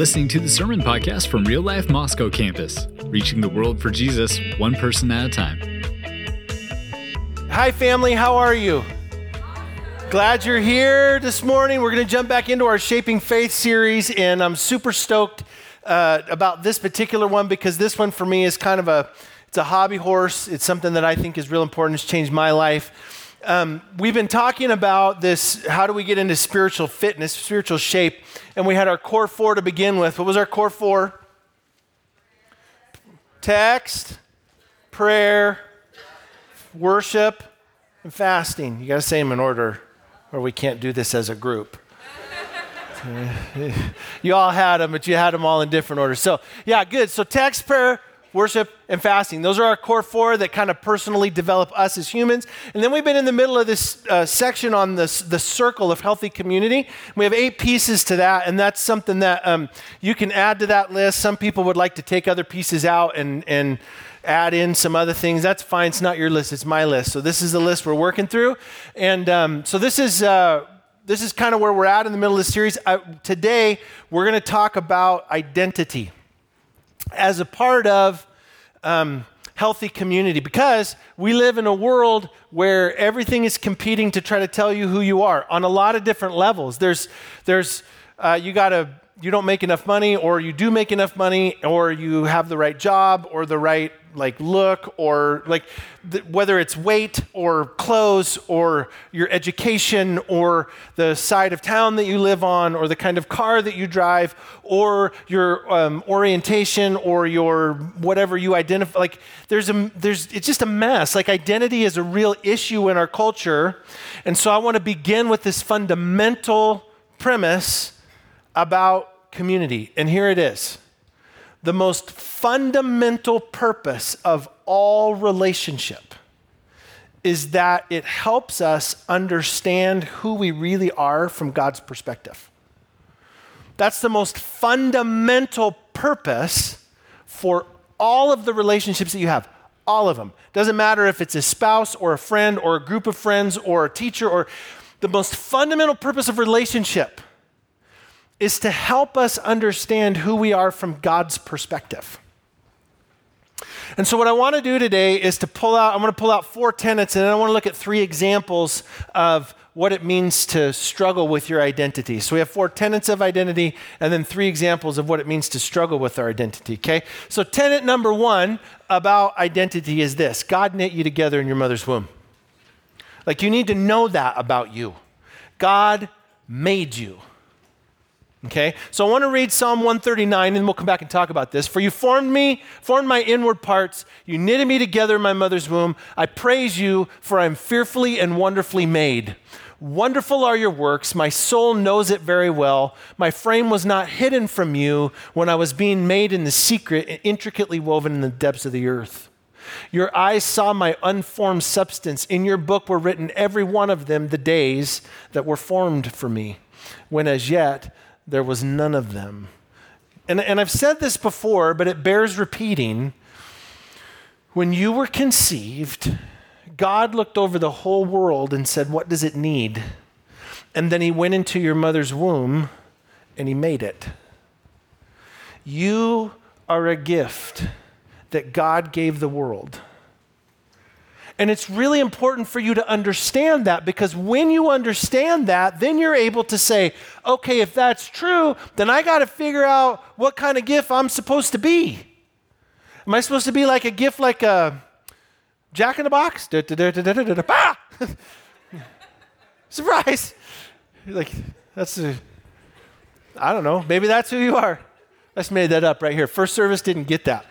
listening to the Sermon Podcast from Real Life Moscow campus, reaching the world for Jesus one person at a time. Hi, family. How are you? Glad you're here this morning. We're going to jump back into our Shaping Faith series, and I'm super stoked uh, about this particular one because this one for me is kind of a it's a hobby horse. It's something that I think is real important. It's changed my life. Um, we've been talking about this how do we get into spiritual fitness, spiritual shape, and we had our core four to begin with. What was our core four? Text, prayer, worship, and fasting. You got to say them in order, or we can't do this as a group. you all had them, but you had them all in different orders. So, yeah, good. So, text, prayer, worship, and fasting. Those are our core four that kind of personally develop us as humans. And then we've been in the middle of this uh, section on this, the circle of healthy community. We have eight pieces to that, and that's something that um, you can add to that list. Some people would like to take other pieces out and, and add in some other things. That's fine. It's not your list, it's my list. So this is the list we're working through. And um, so this is. Uh, this is kind of where we're at in the middle of the series. Uh, today, we're going to talk about identity as a part of um, healthy community because we live in a world where everything is competing to try to tell you who you are on a lot of different levels. There's, there's, uh, you got to, you don't make enough money, or you do make enough money, or you have the right job, or the right like look or like th- whether it's weight or clothes or your education or the side of town that you live on or the kind of car that you drive or your um, orientation or your whatever you identify like there's a there's it's just a mess. Like identity is a real issue in our culture. And so i want to begin with this fundamental premise about community and here it is the most fundamental purpose of all relationship is that it helps us understand who we really are from God's perspective. That's the most fundamental purpose for all of the relationships that you have. All of them. Doesn't matter if it's a spouse or a friend or a group of friends or a teacher or the most fundamental purpose of relationship is to help us understand who we are from God's perspective. And so, what I want to do today is to pull out, I'm going to pull out four tenets, and I want to look at three examples of what it means to struggle with your identity. So, we have four tenets of identity, and then three examples of what it means to struggle with our identity, okay? So, tenet number one about identity is this God knit you together in your mother's womb. Like, you need to know that about you. God made you. Okay, so I want to read Psalm 139 and we'll come back and talk about this. For you formed me, formed my inward parts, you knitted me together in my mother's womb. I praise you, for I am fearfully and wonderfully made. Wonderful are your works, my soul knows it very well. My frame was not hidden from you when I was being made in the secret and intricately woven in the depths of the earth. Your eyes saw my unformed substance. In your book were written every one of them the days that were formed for me, when as yet there was none of them. And, and I've said this before, but it bears repeating. When you were conceived, God looked over the whole world and said, What does it need? And then he went into your mother's womb and he made it. You are a gift that God gave the world. And it's really important for you to understand that because when you understand that, then you're able to say, okay, if that's true, then I got to figure out what kind of gift I'm supposed to be. Am I supposed to be like a gift like a jack in the box? Surprise! Like, that's a, I don't know. Maybe that's who you are. I just made that up right here. First service didn't get that.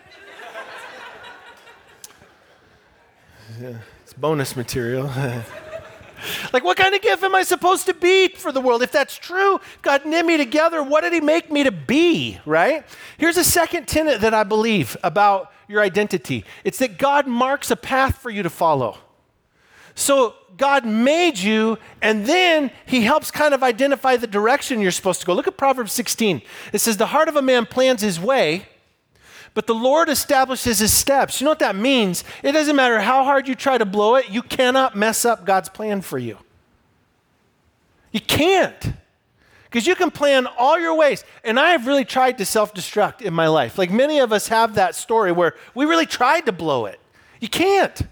It's bonus material. like, what kind of gift am I supposed to be for the world? If that's true, God knit me together. What did He make me to be, right? Here's a second tenet that I believe about your identity it's that God marks a path for you to follow. So, God made you, and then He helps kind of identify the direction you're supposed to go. Look at Proverbs 16. It says, The heart of a man plans his way but the Lord establishes his steps. You know what that means? It doesn't matter how hard you try to blow it, you cannot mess up God's plan for you. You can't. Because you can plan all your ways. And I have really tried to self destruct in my life. Like many of us have that story where we really tried to blow it. You can't.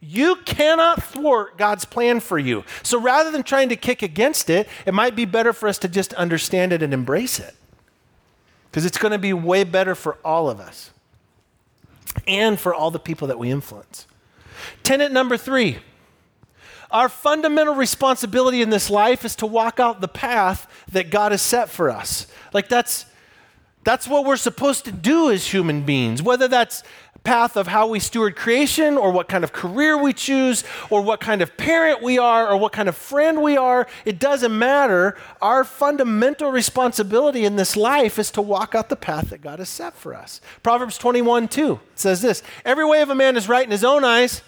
You cannot thwart God's plan for you. So rather than trying to kick against it, it might be better for us to just understand it and embrace it. Because it's going to be way better for all of us and for all the people that we influence. Tenet number three our fundamental responsibility in this life is to walk out the path that God has set for us. Like that's that's what we're supposed to do as human beings, whether that's path of how we steward creation or what kind of career we choose or what kind of parent we are or what kind of friend we are. It doesn't matter. Our fundamental responsibility in this life is to walk out the path that God has set for us. Proverbs 21 2 says this Every way of a man is right in his own eyes,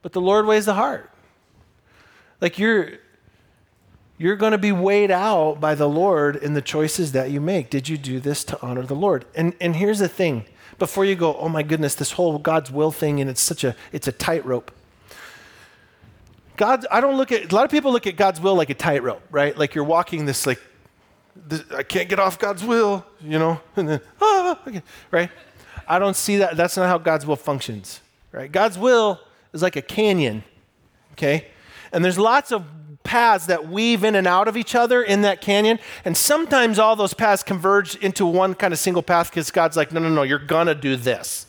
but the Lord weighs the heart. Like you're you're going to be weighed out by the Lord in the choices that you make. Did you do this to honor the Lord? And and here's the thing. Before you go, oh my goodness, this whole God's will thing and it's such a it's a tightrope. God, I don't look at a lot of people look at God's will like a tightrope, right? Like you're walking this like this, I can't get off God's will, you know, and then ah, okay, right? I don't see that. That's not how God's will functions, right? God's will is like a canyon, okay? And there's lots of paths that weave in and out of each other in that canyon. And sometimes all those paths converge into one kind of single path because God's like, no, no, no, you're going to do this.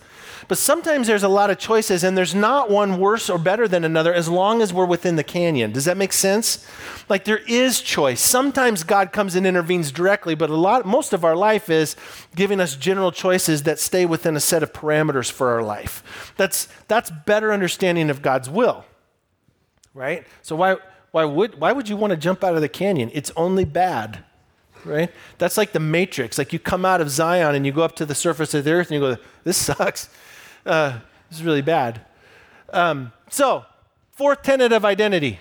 But sometimes there's a lot of choices, and there's not one worse or better than another as long as we're within the canyon. Does that make sense? Like there is choice. Sometimes God comes and intervenes directly, but a lot, most of our life is giving us general choices that stay within a set of parameters for our life. That's, that's better understanding of God's will right? So why, why, would, why would you want to jump out of the canyon? It's only bad, right? That's like the matrix. Like you come out of Zion and you go up to the surface of the earth and you go, this sucks. Uh, this is really bad. Um, so, fourth tenet of identity.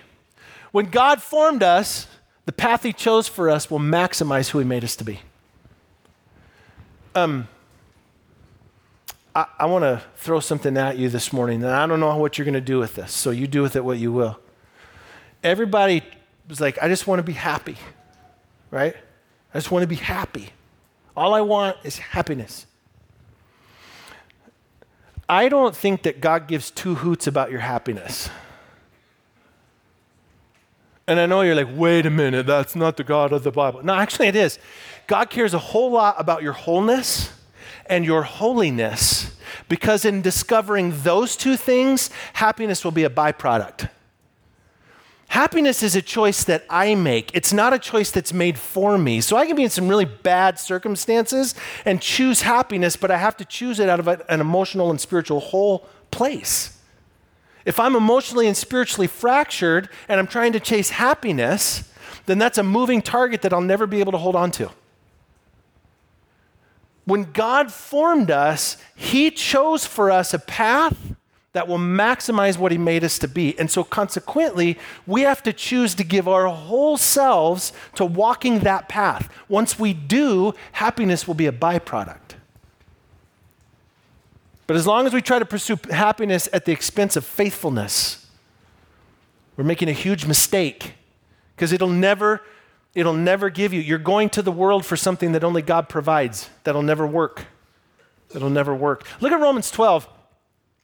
When God formed us, the path he chose for us will maximize who he made us to be. Um, I, I want to throw something at you this morning, and I don't know what you're going to do with this, so you do with it what you will. Everybody was like, I just want to be happy, right? I just want to be happy. All I want is happiness. I don't think that God gives two hoots about your happiness. And I know you're like, wait a minute, that's not the God of the Bible. No, actually, it is. God cares a whole lot about your wholeness and your holiness, because in discovering those two things, happiness will be a byproduct. Happiness is a choice that I make. It's not a choice that's made for me. So I can be in some really bad circumstances and choose happiness, but I have to choose it out of an emotional and spiritual whole place. If I'm emotionally and spiritually fractured and I'm trying to chase happiness, then that's a moving target that I'll never be able to hold on to. When God formed us, He chose for us a path that will maximize what He made us to be. And so, consequently, we have to choose to give our whole selves to walking that path. Once we do, happiness will be a byproduct. But as long as we try to pursue happiness at the expense of faithfulness, we're making a huge mistake because it'll never it'll never give you. You're going to the world for something that only God provides. That'll never work. That'll never work. Look at Romans 12.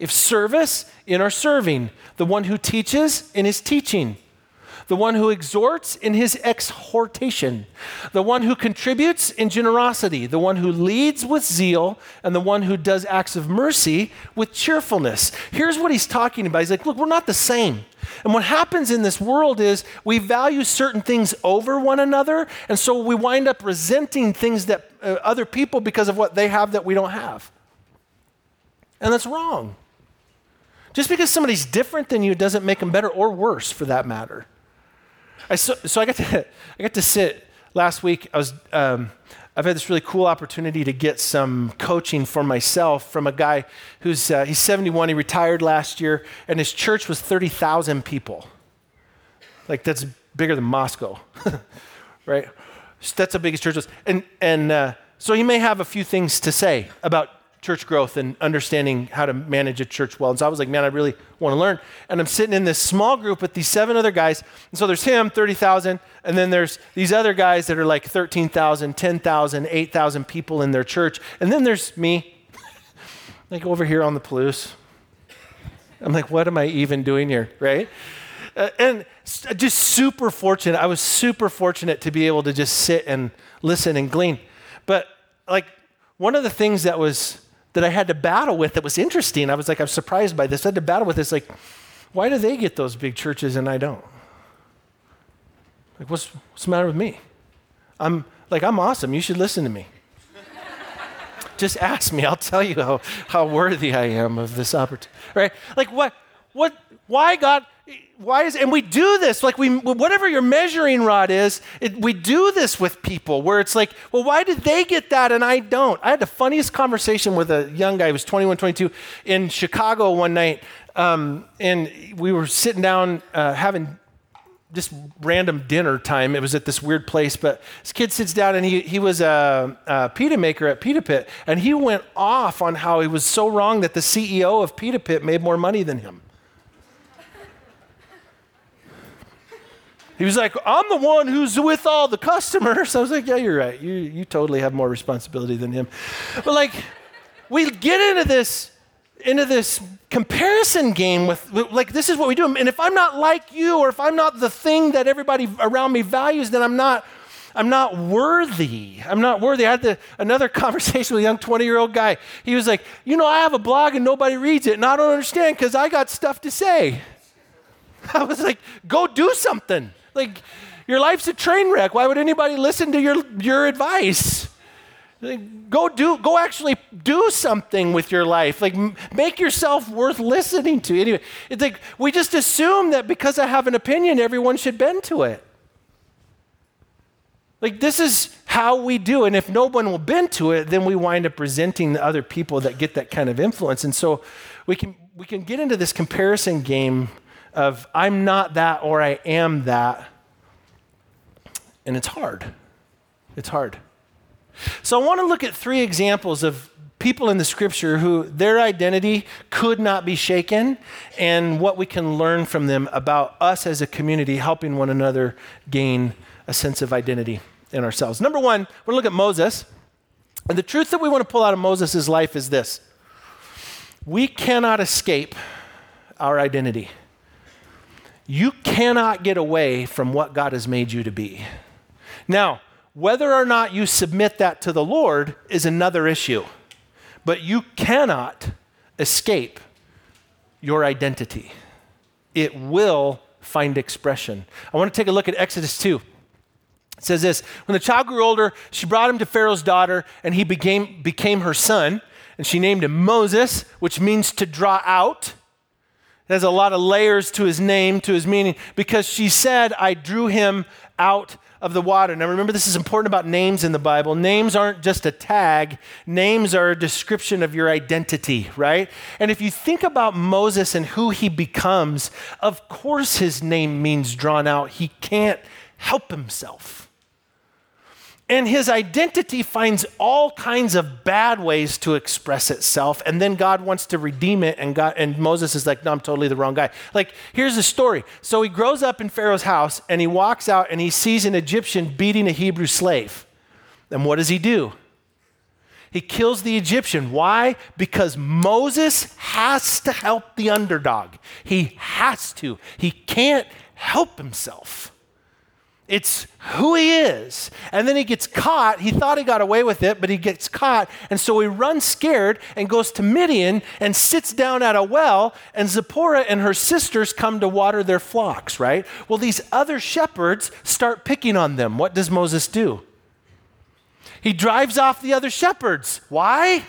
if service in our serving, the one who teaches in his teaching the one who exhorts in his exhortation, the one who contributes in generosity, the one who leads with zeal, and the one who does acts of mercy with cheerfulness. Here's what he's talking about. He's like, look, we're not the same. And what happens in this world is we value certain things over one another, and so we wind up resenting things that uh, other people because of what they have that we don't have. And that's wrong. Just because somebody's different than you doesn't make them better or worse for that matter. I, so, so I got to, I got to sit last week I was um, I've had this really cool opportunity to get some coaching for myself from a guy who's uh, he's 71. He retired last year, and his church was 30,000 people. Like that's bigger than Moscow, right? That's the biggest church. And and uh, so he may have a few things to say about church growth and understanding how to manage a church well. And so I was like, man, I really want to learn. And I'm sitting in this small group with these seven other guys. And so there's him, 30,000. And then there's these other guys that are like 13,000, 10,000, 8,000 people in their church. And then there's me, like over here on the Palouse. I'm like, what am I even doing here, right? Uh, and just super fortunate. I was super fortunate to be able to just sit and listen and glean. But like one of the things that was that I had to battle with that was interesting. I was like, I'm surprised by this. I had to battle with this. Like, why do they get those big churches and I don't? Like, what's, what's the matter with me? I'm like, I'm awesome. You should listen to me. Just ask me. I'll tell you how, how worthy I am of this opportunity. Right? Like, what, what, why God, why is and we do this like we whatever your measuring rod is it, we do this with people where it's like well why did they get that and i don't i had the funniest conversation with a young guy who was 21 22 in chicago one night um, and we were sitting down uh, having just random dinner time. It was at this weird place, but this kid sits down and he, he was a, a pita maker at Pita Pit, and he went off on how he was so wrong that the CEO of Pita Pit made more money than him. He was like, I'm the one who's with all the customers. I was like, yeah, you're right. You, you totally have more responsibility than him. But like, we get into this, into this comparison game with, like, this is what we do. And if I'm not like you, or if I'm not the thing that everybody around me values, then I'm not, I'm not worthy. I'm not worthy. I had the, another conversation with a young 20 year old guy. He was like, You know, I have a blog and nobody reads it, and I don't understand because I got stuff to say. I was like, Go do something. Like, your life's a train wreck. Why would anybody listen to your, your advice? Like, go do, go actually do something with your life. Like, m- make yourself worth listening to. Anyway, it's like we just assume that because I have an opinion, everyone should bend to it. Like, this is how we do. And if no one will bend to it, then we wind up resenting the other people that get that kind of influence. And so we can, we can get into this comparison game of I'm not that or I am that. And it's hard. It's hard. So I want to look at three examples of people in the scripture who their identity could not be shaken and what we can learn from them about us as a community helping one another gain a sense of identity in ourselves. Number one, we're going to look at Moses. And the truth that we want to pull out of Moses' life is this we cannot escape our identity. You cannot get away from what God has made you to be. Now, whether or not you submit that to the Lord is another issue, but you cannot escape your identity. It will find expression. I want to take a look at Exodus 2. It says this When the child grew older, she brought him to Pharaoh's daughter, and he became, became her son. And she named him Moses, which means to draw out. There's a lot of layers to his name, to his meaning, because she said, I drew him out of the water. Now, remember, this is important about names in the Bible. Names aren't just a tag, names are a description of your identity, right? And if you think about Moses and who he becomes, of course his name means drawn out. He can't help himself. And his identity finds all kinds of bad ways to express itself. And then God wants to redeem it. And, God, and Moses is like, no, I'm totally the wrong guy. Like, here's the story. So he grows up in Pharaoh's house and he walks out and he sees an Egyptian beating a Hebrew slave. And what does he do? He kills the Egyptian. Why? Because Moses has to help the underdog. He has to. He can't help himself. It's who he is. And then he gets caught. He thought he got away with it, but he gets caught. And so he runs scared and goes to Midian and sits down at a well. And Zipporah and her sisters come to water their flocks, right? Well, these other shepherds start picking on them. What does Moses do? He drives off the other shepherds. Why?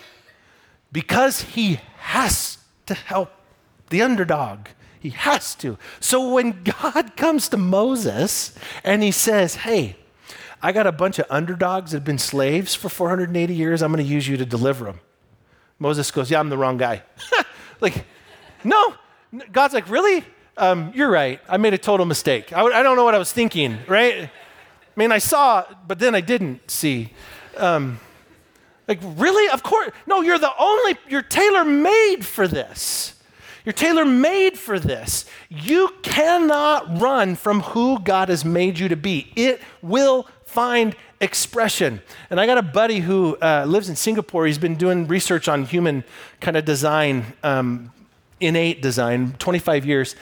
Because he has to help the underdog. He has to. So when God comes to Moses and he says, Hey, I got a bunch of underdogs that have been slaves for 480 years. I'm going to use you to deliver them. Moses goes, Yeah, I'm the wrong guy. like, no. God's like, Really? Um, you're right. I made a total mistake. I, I, don't know what I was thinking, right? I mean, I saw, but then I didn't see. Um, like, really? Of course. No, you're the only, you're tailor made for this. You're tailor made for this. You cannot run from who God has made you to be. It will find expression. And I got a buddy who uh, lives in Singapore. He's been doing research on human kind of design, um, innate design, 25 years.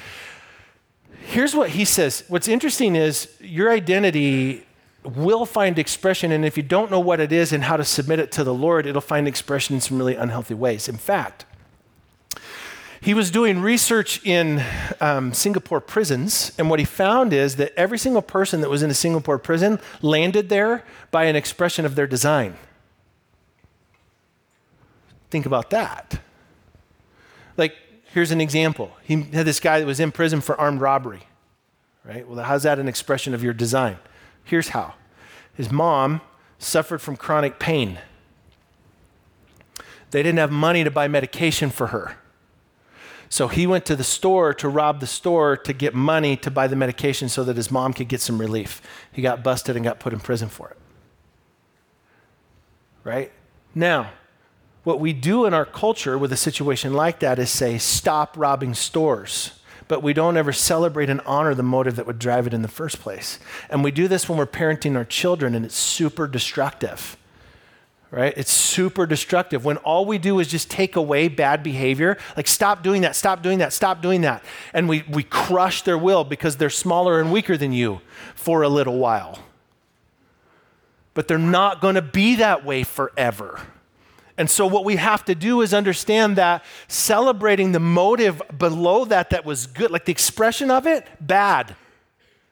Here's what he says What's interesting is your identity will find expression, and if you don't know what it is and how to submit it to the Lord, it'll find expression in some really unhealthy ways. In fact, he was doing research in um, Singapore prisons, and what he found is that every single person that was in a Singapore prison landed there by an expression of their design. Think about that. Like, here's an example. He had this guy that was in prison for armed robbery, right? Well, how's that an expression of your design? Here's how his mom suffered from chronic pain. They didn't have money to buy medication for her. So he went to the store to rob the store to get money to buy the medication so that his mom could get some relief. He got busted and got put in prison for it. Right? Now, what we do in our culture with a situation like that is say, stop robbing stores. But we don't ever celebrate and honor the motive that would drive it in the first place. And we do this when we're parenting our children, and it's super destructive right? It's super destructive when all we do is just take away bad behavior, like stop doing that, stop doing that, stop doing that. And we, we crush their will because they're smaller and weaker than you for a little while. But they're not going to be that way forever. And so, what we have to do is understand that celebrating the motive below that that was good, like the expression of it, bad.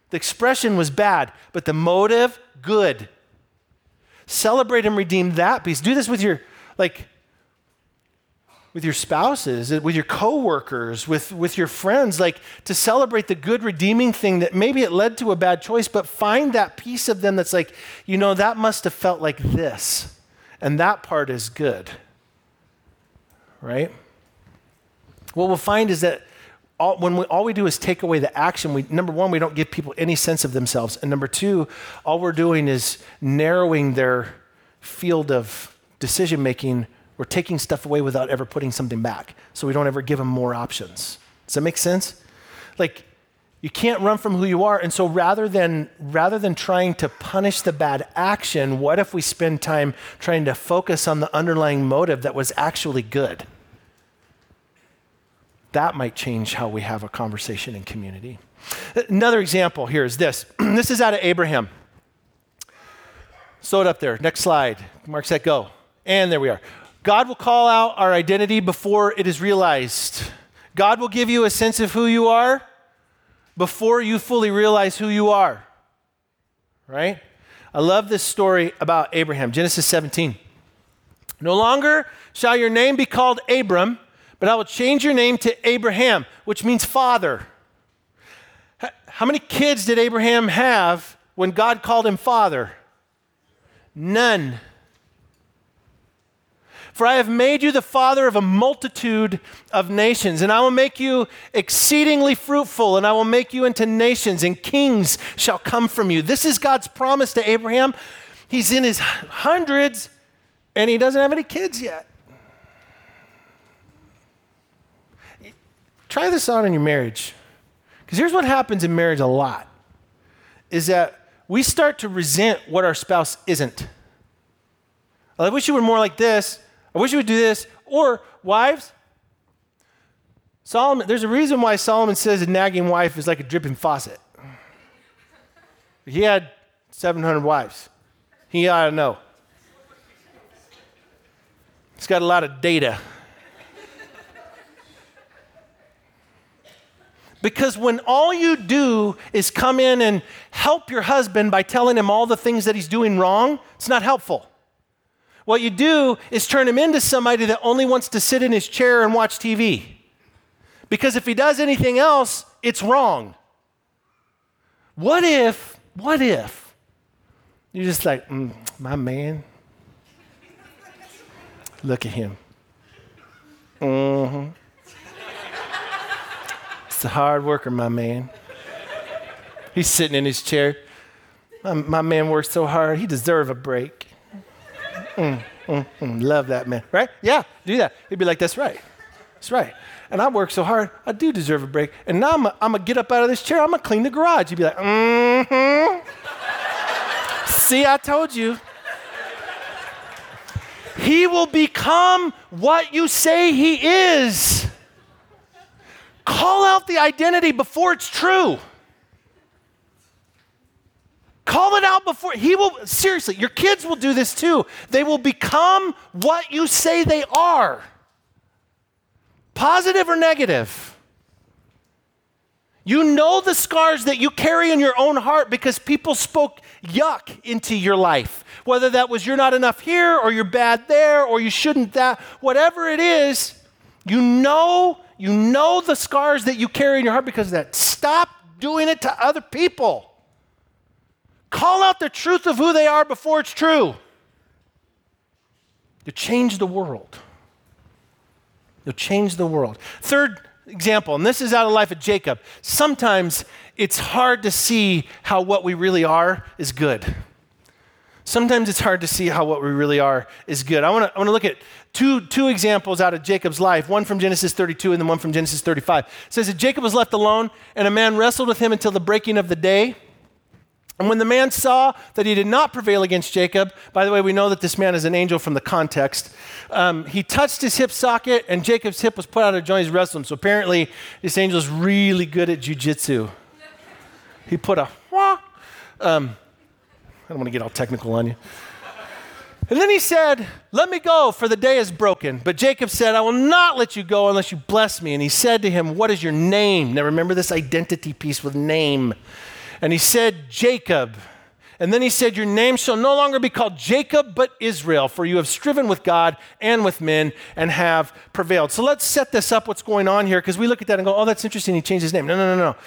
The expression was bad, but the motive, good. Celebrate and redeem that piece. Do this with your, like, with your spouses, with your coworkers, with, with your friends, like to celebrate the good redeeming thing that maybe it led to a bad choice, but find that piece of them that's like, you know, that must have felt like this. And that part is good. Right? What we'll find is that all, when we, all we do is take away the action, we, number one, we don't give people any sense of themselves. And number two, all we're doing is narrowing their field of decision making. We're taking stuff away without ever putting something back. So we don't ever give them more options. Does that make sense? Like, you can't run from who you are. And so rather than, rather than trying to punish the bad action, what if we spend time trying to focus on the underlying motive that was actually good? That might change how we have a conversation in community. Another example here is this this is out of Abraham. Throw it up there. Next slide. Mark, set, go. And there we are. God will call out our identity before it is realized. God will give you a sense of who you are before you fully realize who you are. Right? I love this story about Abraham, Genesis 17. No longer shall your name be called Abram but I will change your name to Abraham, which means father. How many kids did Abraham have when God called him father? None. For I have made you the father of a multitude of nations, and I will make you exceedingly fruitful, and I will make you into nations, and kings shall come from you. This is God's promise to Abraham. He's in his hundreds, and he doesn't have any kids yet. Try this out in your marriage. Because here's what happens in marriage a lot is that we start to resent what our spouse isn't. I wish you were more like this. I wish you would do this. Or, wives, Solomon, there's a reason why Solomon says a nagging wife is like a dripping faucet. He had 700 wives. He ought to know. He's got a lot of data. Because when all you do is come in and help your husband by telling him all the things that he's doing wrong, it's not helpful. What you do is turn him into somebody that only wants to sit in his chair and watch TV. Because if he does anything else, it's wrong. What if, what if You're just like, mm, my man. Look at him. Mm-hmm. It's a hard worker, my man. He's sitting in his chair. My, my man works so hard, he deserve a break. Mm, mm, mm. Love that man, right? Yeah, do that. He'd be like, that's right. That's right. And I work so hard, I do deserve a break. And now I'm going to get up out of this chair, I'm going to clean the garage. You'd be like, mm-hmm. See, I told you. He will become what you say he is. Call out the identity before it's true. Call it out before he will seriously, your kids will do this too. They will become what you say they are. Positive or negative. You know the scars that you carry in your own heart because people spoke yuck into your life. Whether that was you're not enough here or you're bad there or you shouldn't that, whatever it is, you know, you know the scars that you carry in your heart because of that. Stop doing it to other people. Call out the truth of who they are before it's true. You'll change the world. You'll change the world. Third example, and this is out of life of Jacob. Sometimes it's hard to see how what we really are is good. Sometimes it's hard to see how what we really are is good. I want to look at two, two examples out of Jacob's life, one from Genesis 32 and then one from Genesis 35. It says that Jacob was left alone, and a man wrestled with him until the breaking of the day. And when the man saw that he did not prevail against Jacob, by the way, we know that this man is an angel from the context, um, he touched his hip socket, and Jacob's hip was put out of joint. He's wrestling. So apparently, this angel is really good at jujitsu. He put a wah. Um, I don't want to get all technical on you. And then he said, Let me go, for the day is broken. But Jacob said, I will not let you go unless you bless me. And he said to him, What is your name? Now remember this identity piece with name. And he said, Jacob. And then he said, Your name shall no longer be called Jacob, but Israel, for you have striven with God and with men and have prevailed. So let's set this up, what's going on here, because we look at that and go, Oh, that's interesting. He changed his name. No, no, no, no.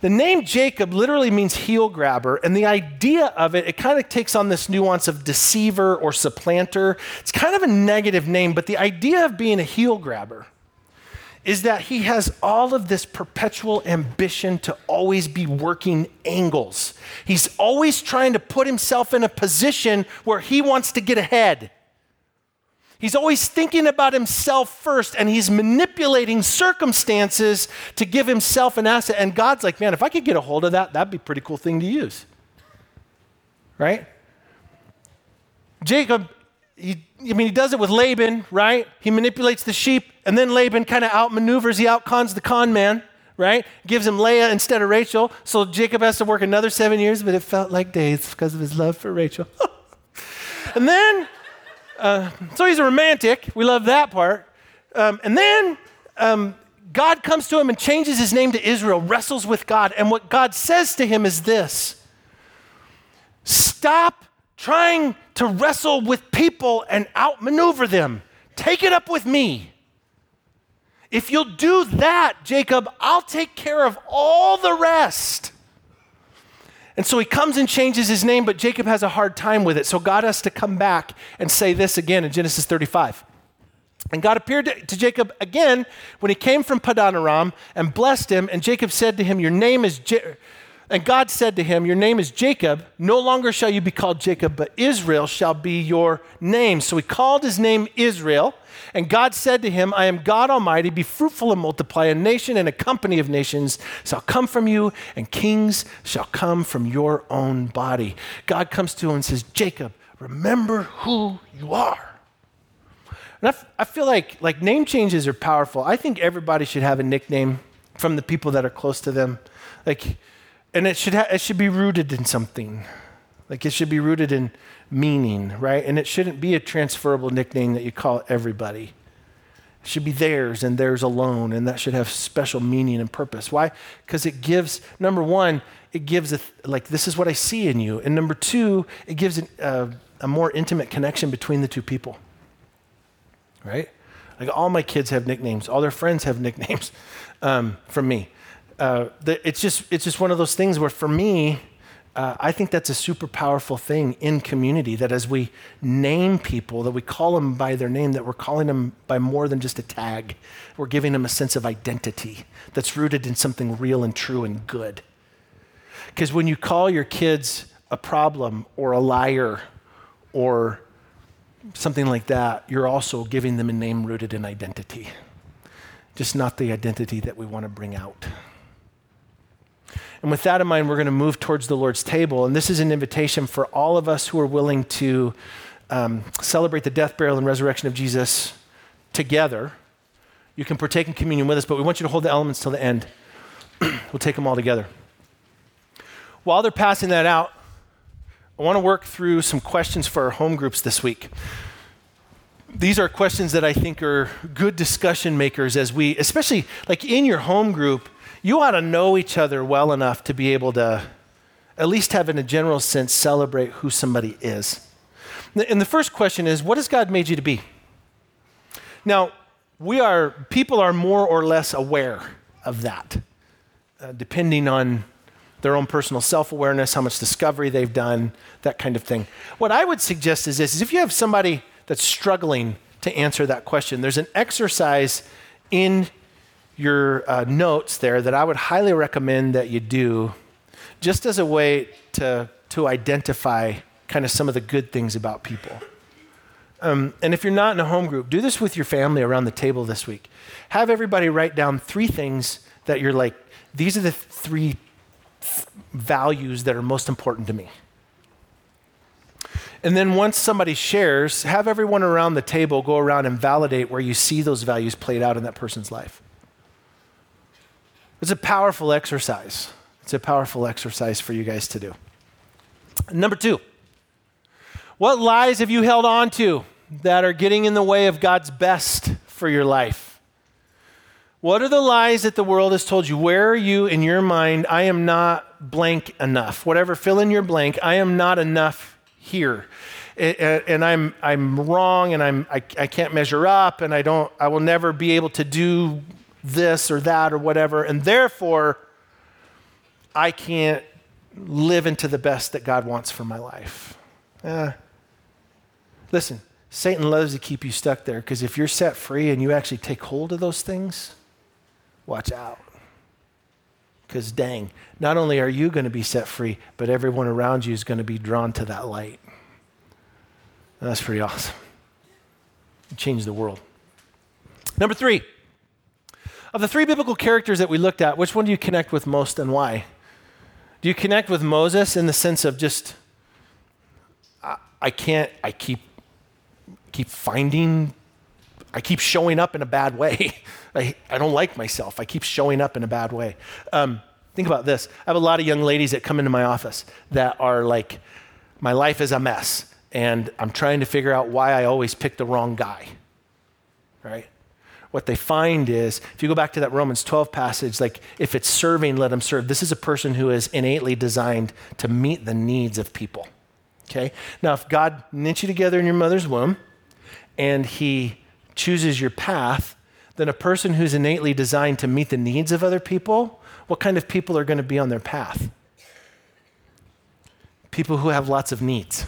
The name Jacob literally means heel grabber, and the idea of it, it kind of takes on this nuance of deceiver or supplanter. It's kind of a negative name, but the idea of being a heel grabber is that he has all of this perpetual ambition to always be working angles. He's always trying to put himself in a position where he wants to get ahead. He's always thinking about himself first and he's manipulating circumstances to give himself an asset. And God's like, man, if I could get a hold of that, that'd be a pretty cool thing to use. Right? Jacob he, I mean, he does it with Laban, right? He manipulates the sheep, and then Laban kind of outmaneuvers, he outcons the con man, right? Gives him Leah instead of Rachel. So Jacob has to work another seven years, but it felt like days because of his love for Rachel. and then, uh, so he's a romantic. We love that part. Um, and then um, God comes to him and changes his name to Israel, wrestles with God. And what God says to him is this Stop trying to wrestle with people and outmaneuver them. Take it up with me. If you'll do that, Jacob, I'll take care of all the rest. And so he comes and changes his name, but Jacob has a hard time with it. So God has to come back and say this again in Genesis 35. And God appeared to, Jacob again when he came from Padan Aram and blessed him. And Jacob said to him, Your name is. Je- and God said to him, Your name is Jacob. No longer shall you be called Jacob, but Israel shall be your name. So he called his name Israel. And God said to him, I am God Almighty. Be fruitful and multiply. A nation and a company of nations shall come from you, and kings shall come from your own body. God comes to him and says, Jacob, remember who you are. And I, f- I feel like, like name changes are powerful. I think everybody should have a nickname from the people that are close to them. Like, and it should, ha- it should be rooted in something. Like it should be rooted in meaning, right? And it shouldn't be a transferable nickname that you call everybody. It should be theirs and theirs alone, and that should have special meaning and purpose. Why? Because it gives, number one, it gives, a, like, this is what I see in you. And number two, it gives an, uh, a more intimate connection between the two people, right? Like, all my kids have nicknames, all their friends have nicknames um, from me uh, it's just it's just one of those things where for me, uh, I think that's a super powerful thing in community that as we name people, that we call them by their name, that we're calling them by more than just a tag. We're giving them a sense of identity that's rooted in something real and true and good. Because when you call your kids a problem or a liar or something like that, you're also giving them a name rooted in identity, just not the identity that we want to bring out. And with that in mind, we're going to move towards the Lord's table. And this is an invitation for all of us who are willing to um, celebrate the death, burial, and resurrection of Jesus together. You can partake in communion with us, but we want you to hold the elements till the end. we'll take them all together. While they're passing that out, I want to work through some questions for our home groups this week. These are questions that I think are good discussion makers as we, especially like in your home group, you ought to know each other well enough to be able to, at least have in a general sense, celebrate who somebody is. And the first question is what has God made you to be? Now, we are, people are more or less aware of that, uh, depending on their own personal self awareness, how much discovery they've done, that kind of thing. What I would suggest is this is if you have somebody that's struggling to answer that question, there's an exercise in your uh, notes there that I would highly recommend that you do just as a way to, to identify kind of some of the good things about people. Um, and if you're not in a home group, do this with your family around the table this week. Have everybody write down three things that you're like, these are the three values that are most important to me. And then once somebody shares, have everyone around the table go around and validate where you see those values played out in that person's life. It's a powerful exercise. It's a powerful exercise for you guys to do. Number two, what lies have you held on to that are getting in the way of God's best for your life? What are the lies that the world has told you? Where are you in your mind? I am not blank enough. Whatever, fill in your blank. I am not enough here. And I'm, I'm wrong and I'm, I, I can't measure up and I, don't, I will never be able to do this or that or whatever. And therefore, I can't live into the best that God wants for my life. Eh. Listen, Satan loves to keep you stuck there because if you're set free and you actually take hold of those things, watch out. Because, dang, not only are you going to be set free, but everyone around you is going to be drawn to that light. that's pretty awesome. Change the world. Number three, of the three biblical characters that we looked at, which one do you connect with most and why? Do you connect with Moses in the sense of just, I, I can't, I keep, keep finding I keep showing up in a bad way. I, I don't like myself. I keep showing up in a bad way. Um, think about this. I have a lot of young ladies that come into my office that are like, my life is a mess, and I'm trying to figure out why I always pick the wrong guy. Right? What they find is, if you go back to that Romans 12 passage, like if it's serving, let them serve. This is a person who is innately designed to meet the needs of people. Okay? Now, if God knit you together in your mother's womb and He chooses your path, then a person who's innately designed to meet the needs of other people, what kind of people are going to be on their path? People who have lots of needs.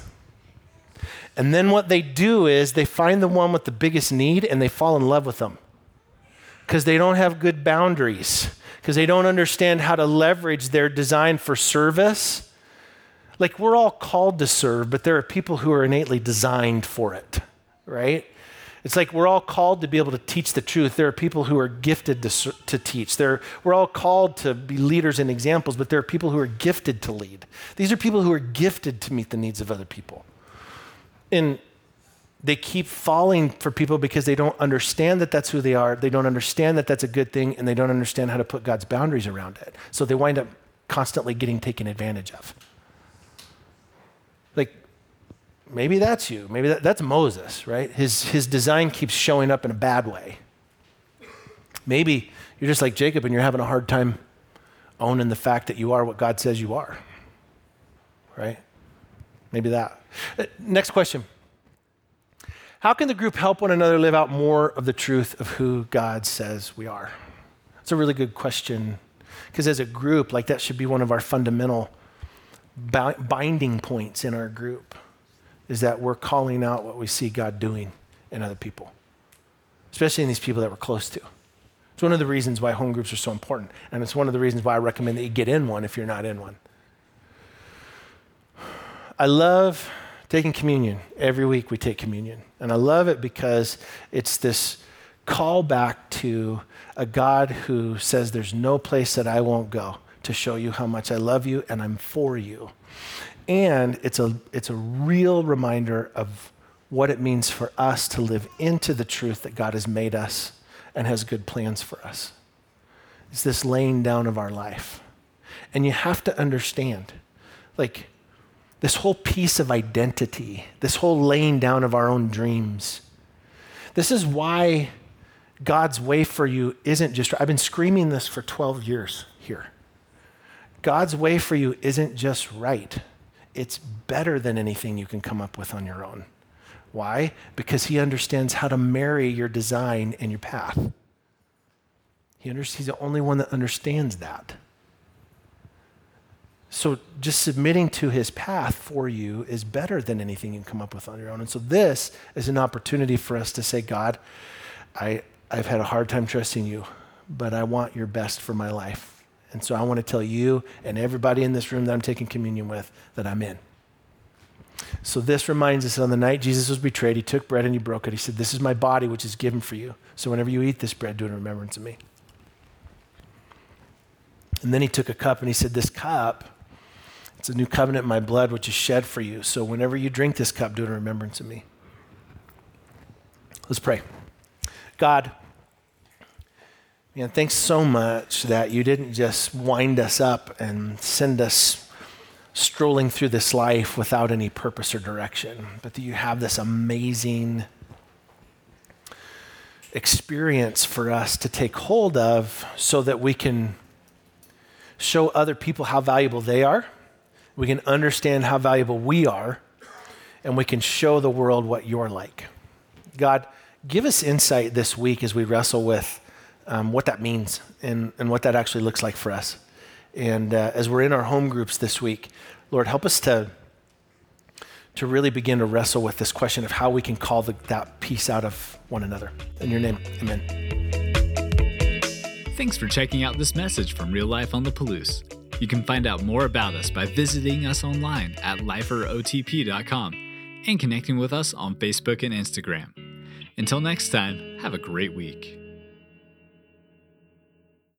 And then what they do is they find the one with the biggest need and they fall in love with them because they don't have good boundaries, because they don't understand how to leverage their design for service. Like we're all called to serve, but there are people who are innately designed for it, right? It's like we're all called to be able to teach the truth. There are people who are gifted to, to teach. There, we're all called to be leaders and examples, but there are people who are gifted to lead. These are people who are gifted to meet the needs of other people. And they keep falling for people because they don't understand that that's who they are. They don't understand that that's a good thing, and they don't understand how to put God's boundaries around it. So they wind up constantly getting taken advantage of. Like, maybe that's you. Maybe that, that's Moses, right? His, his design keeps showing up in a bad way. Maybe you're just like Jacob and you're having a hard time owning the fact that you are what God says you are, right? Maybe that. Uh, next question How can the group help one another live out more of the truth of who God says we are? That's a really good question because as a group, like that should be one of our fundamental binding points in our group is that we're calling out what we see God doing in other people, especially in these people that we're close to. It's one of the reasons why home groups are so important. And it's one of the reasons why I recommend that you get in one if you're not in one. I love taking communion. Every week we take communion. And I love it because it's this call back to a God who says, There's no place that I won't go to show you how much I love you and I'm for you. And it's a, it's a real reminder of what it means for us to live into the truth that God has made us and has good plans for us. It's this laying down of our life. And you have to understand, like, this whole piece of identity, this whole laying down of our own dreams. This is why God's way for you isn't just, I've been screaming this for 12 years here. God's way for you isn't just right, it's better than anything you can come up with on your own. Why? Because He understands how to marry your design and your path. He understands, he's the only one that understands that. So just submitting to his path for you is better than anything you can come up with on your own. And so this is an opportunity for us to say, God, I, I've had a hard time trusting you, but I want your best for my life. And so I want to tell you and everybody in this room that I'm taking communion with that I'm in. So this reminds us on the night Jesus was betrayed, he took bread and he broke it. He said, This is my body, which is given for you. So whenever you eat this bread, do it in remembrance of me. And then he took a cup and he said, This cup, it's a new covenant in my blood, which is shed for you. So whenever you drink this cup, do it in remembrance of me. Let's pray. God, man, thanks so much that you didn't just wind us up and send us strolling through this life without any purpose or direction, but that you have this amazing experience for us to take hold of so that we can show other people how valuable they are, we can understand how valuable we are, and we can show the world what you're like. God, give us insight this week as we wrestle with um, what that means and, and what that actually looks like for us. And uh, as we're in our home groups this week, Lord, help us to, to really begin to wrestle with this question of how we can call the, that piece out of one another. In your name, amen. Thanks for checking out this message from Real Life on the Palouse. You can find out more about us by visiting us online at liferotp.com and connecting with us on Facebook and Instagram. Until next time, have a great week.